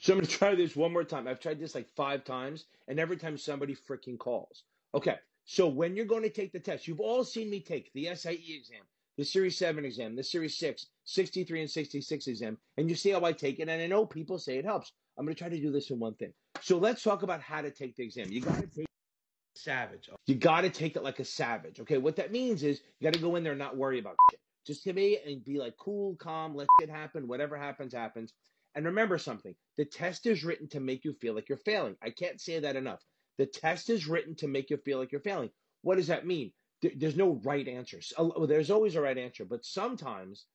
So I'm going to try this one more time. I've tried this like five times, and every time somebody freaking calls. Okay, so when you're going to take the test, you've all seen me take the SIE exam, the Series 7 exam, the Series 6, 63 and 66 exam, and you see how I take it, and I know people say it helps. I'm going to try to do this in one thing. So let's talk about how to take the exam. You got to take savage. You got to take it like a savage. Okay, what that means is you got to go in there and not worry about shit. Just to me and be like cool, calm, let it happen. Whatever happens, happens. And remember something the test is written to make you feel like you're failing. I can't say that enough. The test is written to make you feel like you're failing. What does that mean? There's no right answer. There's always a right answer, but sometimes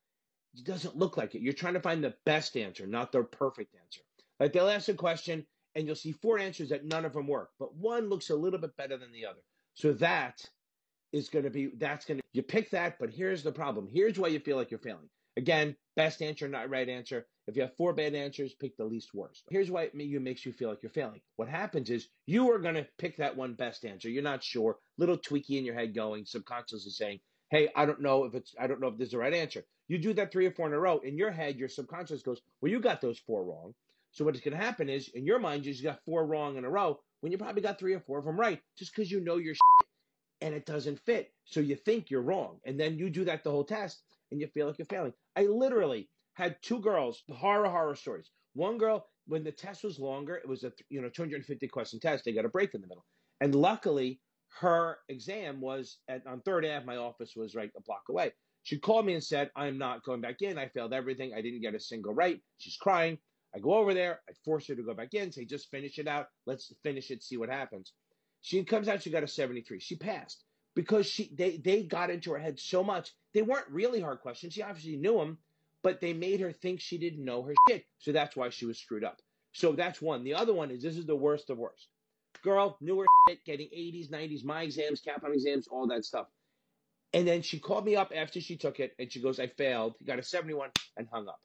it doesn't look like it. You're trying to find the best answer, not the perfect answer. Like they'll ask a question and you'll see four answers that none of them work, but one looks a little bit better than the other. So that is going to be, that's going to, you pick that, but here's the problem. Here's why you feel like you're failing. Again, best answer, not right answer. If you have four bad answers, pick the least worst. Here's why it makes you feel like you're failing. What happens is you are going to pick that one best answer. You're not sure, little tweaky in your head going, subconscious is saying, hey, I don't know if it's, I don't know if this is the right answer. You do that three or four in a row. In your head, your subconscious goes, well, you got those four wrong. So what's going to happen is, in your mind, you just got four wrong in a row when you probably got three or four of them right, just because you know your shit and it doesn't fit. So you think you're wrong, and then you do that the whole test, and you feel like you're failing. I literally had two girls, horror horror stories. One girl, when the test was longer, it was a you know 250 question test. They got a break in the middle, and luckily her exam was at on Third Ave. My office was right a block away. She called me and said, "I'm not going back in. I failed everything. I didn't get a single right." She's crying. I go over there, I force her to go back in, say, just finish it out. Let's finish it, see what happens. She comes out, she got a 73. She passed because she they they got into her head so much. They weren't really hard questions. She obviously knew them, but they made her think she didn't know her shit. So that's why she was screwed up. So that's one. The other one is this is the worst of worst. Girl knew her shit, getting 80s, 90s, my exams, Kaplan exams, all that stuff. And then she called me up after she took it and she goes, I failed, got a 71 and hung up.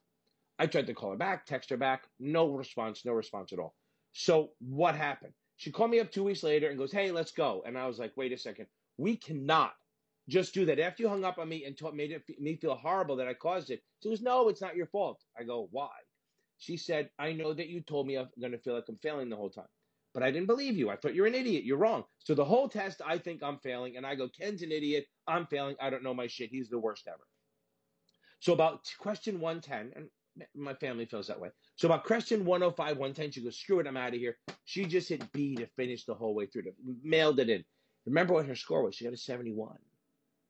I tried to call her back, text her back, no response, no response at all. So what happened? She called me up two weeks later and goes, Hey, let's go. And I was like, Wait a second. We cannot just do that. After you hung up on me and taught, made it, me feel horrible that I caused it, she goes, No, it's not your fault. I go, Why? She said, I know that you told me I'm going to feel like I'm failing the whole time. But I didn't believe you. I thought you're an idiot. You're wrong. So the whole test, I think I'm failing. And I go, Ken's an idiot. I'm failing. I don't know my shit. He's the worst ever. So about question 110, and my family feels that way. So about question 105, 110, she goes, screw it, I'm out of here. She just hit B to finish the whole way through, to, mailed it in. Remember what her score was? She got a 71.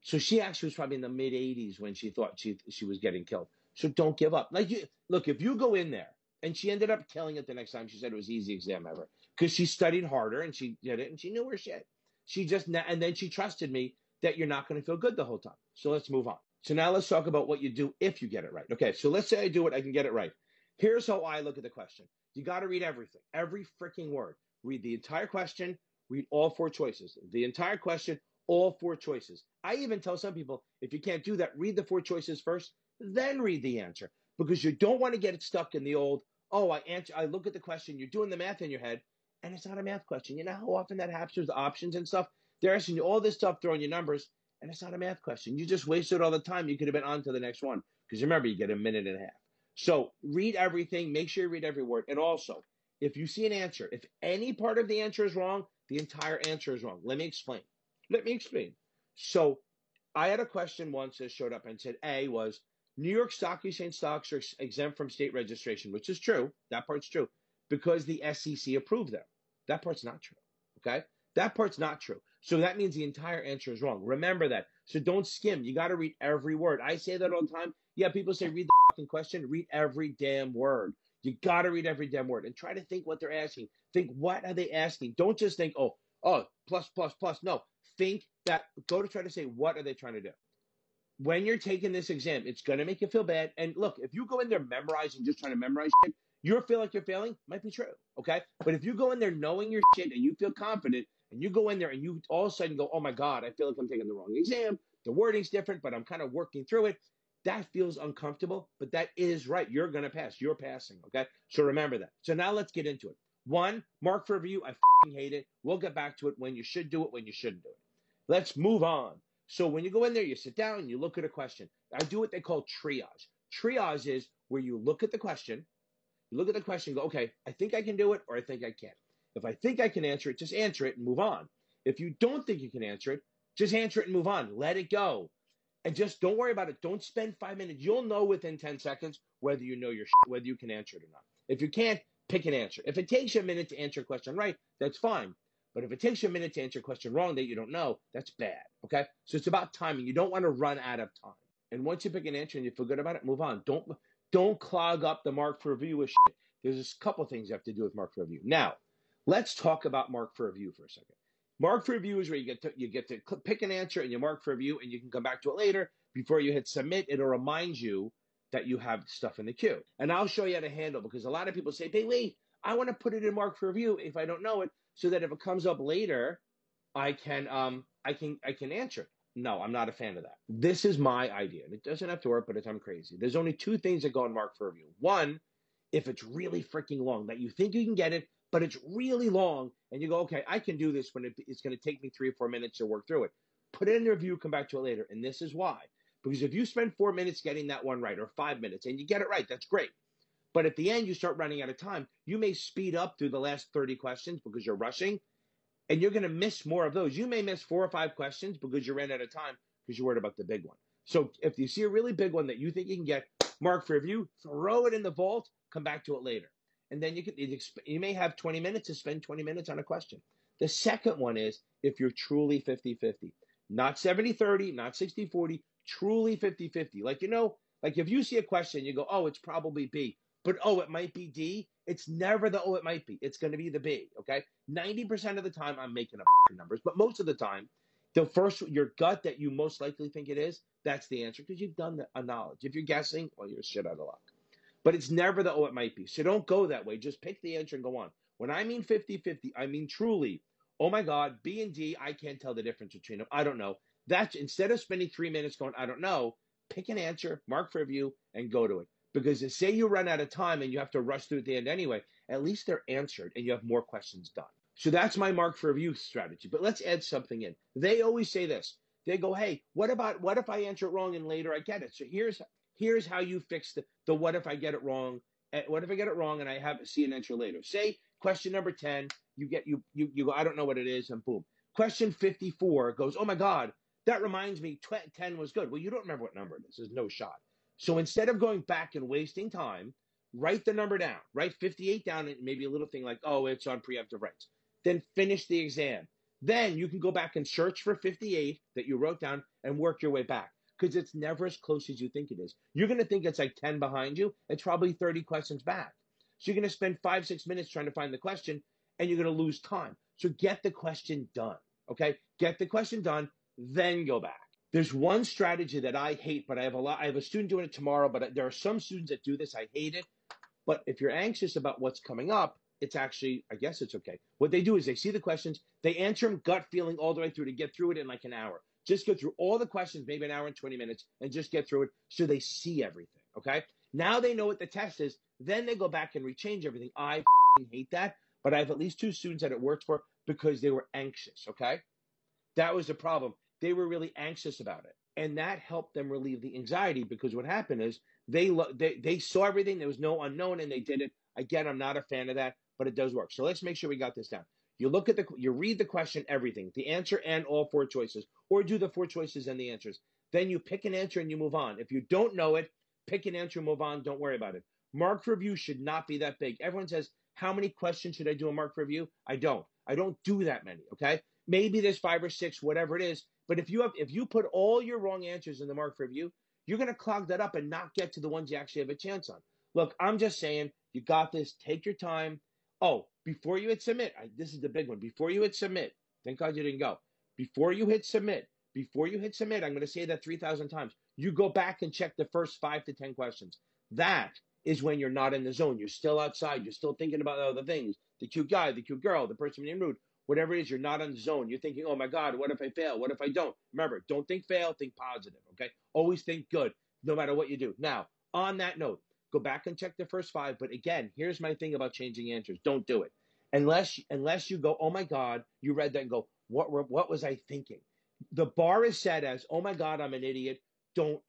So she actually was probably in the mid 80s when she thought she she was getting killed. So don't give up. Like you look, if you go in there and she ended up killing it the next time, she said it was easy exam ever because she studied harder and she did it and she knew her shit. She just and then she trusted me that you're not going to feel good the whole time. So let's move on. So now let's talk about what you do if you get it right. Okay, so let's say I do it, I can get it right. Here's how I look at the question. You got to read everything, every freaking word. Read the entire question, read all four choices. The entire question, all four choices. I even tell some people if you can't do that, read the four choices first, then read the answer because you don't want to get it stuck in the old, oh, I answer, I look at the question, you're doing the math in your head, and it's not a math question. You know how often that happens with options and stuff? They're asking you all this stuff, throwing you numbers, and it's not a math question. You just wasted all the time. You could have been on to the next one. Because remember, you get a minute and a half. So read everything. Make sure you read every word. And also, if you see an answer, if any part of the answer is wrong, the entire answer is wrong. Let me explain. Let me explain. So I had a question once that showed up and said A was New York Stock Exchange stocks are exempt from state registration, which is true. That part's true because the SEC approved them. That part's not true. Okay. That part's not true. So that means the entire answer is wrong. Remember that. So don't skim. You got to read every word. I say that all the time. Yeah, people say read the fucking question. Read every damn word. You got to read every damn word and try to think what they're asking. Think what are they asking? Don't just think, oh, oh, plus, plus, plus. No, think that. Go to try to say what are they trying to do. When you're taking this exam, it's going to make you feel bad. And look, if you go in there memorizing, just trying to memorize shit, you feel like you're failing, might be true. Okay. But if you go in there knowing your shit and you feel confident, and you go in there and you all of a sudden go, oh my God, I feel like I'm taking the wrong exam. The wording's different, but I'm kind of working through it. That feels uncomfortable, but that is right. You're going to pass. You're passing. Okay. So remember that. So now let's get into it. One, mark for review. I hate it. We'll get back to it when you should do it, when you shouldn't do it. Let's move on. So when you go in there, you sit down you look at a question. I do what they call triage. Triage is where you look at the question, You look at the question, go, okay, I think I can do it, or I think I can't. If I think I can answer it, just answer it and move on. If you don't think you can answer it, just answer it and move on. Let it go. And just don't worry about it. Don't spend five minutes. You'll know within 10 seconds whether you know your sh- whether you can answer it or not. If you can't, pick an answer. If it takes you a minute to answer a question right, that's fine. But if it takes you a minute to answer a question wrong that you don't know, that's bad. Okay? So it's about timing. You don't want to run out of time. And once you pick an answer and you feel good about it, move on. Don't don't clog up the mark for review with shit. There's a couple things you have to do with mark for review. Now, let's talk about mark for review for a second. Mark for review is where you get to you get to pick an answer and you mark for review, and you can come back to it later before you hit submit. It'll remind you that you have stuff in the queue, and I'll show you how to handle because a lot of people say, "Hey, Lee, I want to put it in mark for review if I don't know it, so that if it comes up later, I can um I can I can answer it." No, I'm not a fan of that. This is my idea, and it doesn't have to work, but it's I'm crazy. There's only two things that go in mark for review. One, if it's really freaking long, that you think you can get it, but it's really long, and you go, okay, I can do this when it, it's going to take me three or four minutes to work through it. Put it in review, come back to it later, and this is why. Because if you spend four minutes getting that one right, or five minutes, and you get it right, that's great. But at the end, you start running out of time. You may speed up through the last 30 questions because you're rushing, and you're going to miss more of those. You may miss four or five questions because you ran out of time because you're worried about the big one. So if you see a really big one that you think you can get, mark for review, throw it in the vault, come back to it later. And then you can you may have 20 minutes to spend 20 minutes on a question. The second one is if you're truly 50-50. Not 70-30, not 60-40, truly 50-50. Like you know, like if you see a question, you go, "Oh, it's probably B." But oh, it might be D. It's never the oh, it might be. It's going to be the B. Okay. 90% of the time, I'm making up numbers, but most of the time, the first, your gut that you most likely think it is, that's the answer because you've done the, a knowledge. If you're guessing, well, you're shit out of luck. But it's never the oh, it might be. So don't go that way. Just pick the answer and go on. When I mean 50 50, I mean truly, oh my God, B and D, I can't tell the difference between them. I don't know. That's instead of spending three minutes going, I don't know, pick an answer, mark for review, and go to it. Because say you run out of time and you have to rush through at the end anyway, at least they're answered and you have more questions done. So that's my mark for review strategy. But let's add something in. They always say this. They go, hey, what about what if I answer it wrong and later I get it? So here's here's how you fix the, the what if I get it wrong. Eh, what if I get it wrong and I have see an answer later? Say question number 10, you get you you you go, I don't know what it is, and boom. Question 54 goes, oh my God, that reminds me, 10 was good. Well, you don't remember what number it is. There's no shot. So instead of going back and wasting time, write the number down. Write 58 down and maybe a little thing like, oh, it's on preemptive rights. Then finish the exam. Then you can go back and search for 58 that you wrote down and work your way back because it's never as close as you think it is. You're going to think it's like 10 behind you. It's probably 30 questions back. So you're going to spend five, six minutes trying to find the question and you're going to lose time. So get the question done. Okay. Get the question done, then go back. There's one strategy that I hate, but I have a lot. I have a student doing it tomorrow, but there are some students that do this. I hate it. But if you're anxious about what's coming up, it's actually, I guess it's okay. What they do is they see the questions, they answer them gut feeling all the way through to get through it in like an hour. Just go through all the questions, maybe an hour and 20 minutes, and just get through it so they see everything. Okay. Now they know what the test is. Then they go back and rechange everything. I hate that, but I have at least two students that it worked for because they were anxious. Okay. That was the problem they were really anxious about it. And that helped them relieve the anxiety because what happened is they, they, they saw everything. There was no unknown and they did it. Again, I'm not a fan of that, but it does work. So let's make sure we got this down. You look at the, you read the question, everything, the answer and all four choices, or do the four choices and the answers. Then you pick an answer and you move on. If you don't know it, pick an answer, move on. Don't worry about it. Mark review should not be that big. Everyone says, how many questions should I do a mark review? I don't. I don't do that many. Okay. Maybe there's five or six, whatever it is. But if you have if you put all your wrong answers in the mark for review, you're going to clog that up and not get to the ones you actually have a chance on. Look, I'm just saying, you got this. Take your time. Oh, before you hit submit, I, this is the big one. Before you hit submit, thank God you didn't go. Before you hit submit, before you hit submit, I'm going to say that 3,000 times. You go back and check the first five to 10 questions. That is when you're not in the zone. You're still outside. You're still thinking about other things. The cute guy, the cute girl, the person being rude whatever it is, you're not on zone. You're thinking, oh my God, what if I fail? What if I don't? Remember, don't think fail, think positive, okay? Always think good, no matter what you do. Now, on that note, go back and check the first five. But again, here's my thing about changing answers. Don't do it. Unless unless you go, oh my God, you read that and go, what what was I thinking? The bar is set as, oh my God, I'm an idiot. Don't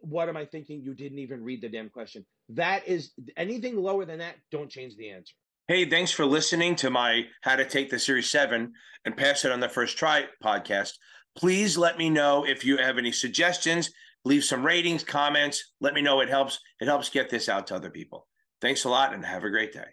what am I thinking? You didn't even read the damn question. That is anything lower than that, don't change the answer. Hey, thanks for listening to my How to Take the Series 7 and Pass It on the First Try podcast. Please let me know if you have any suggestions. Leave some ratings, comments. Let me know it helps. It helps get this out to other people. Thanks a lot and have a great day.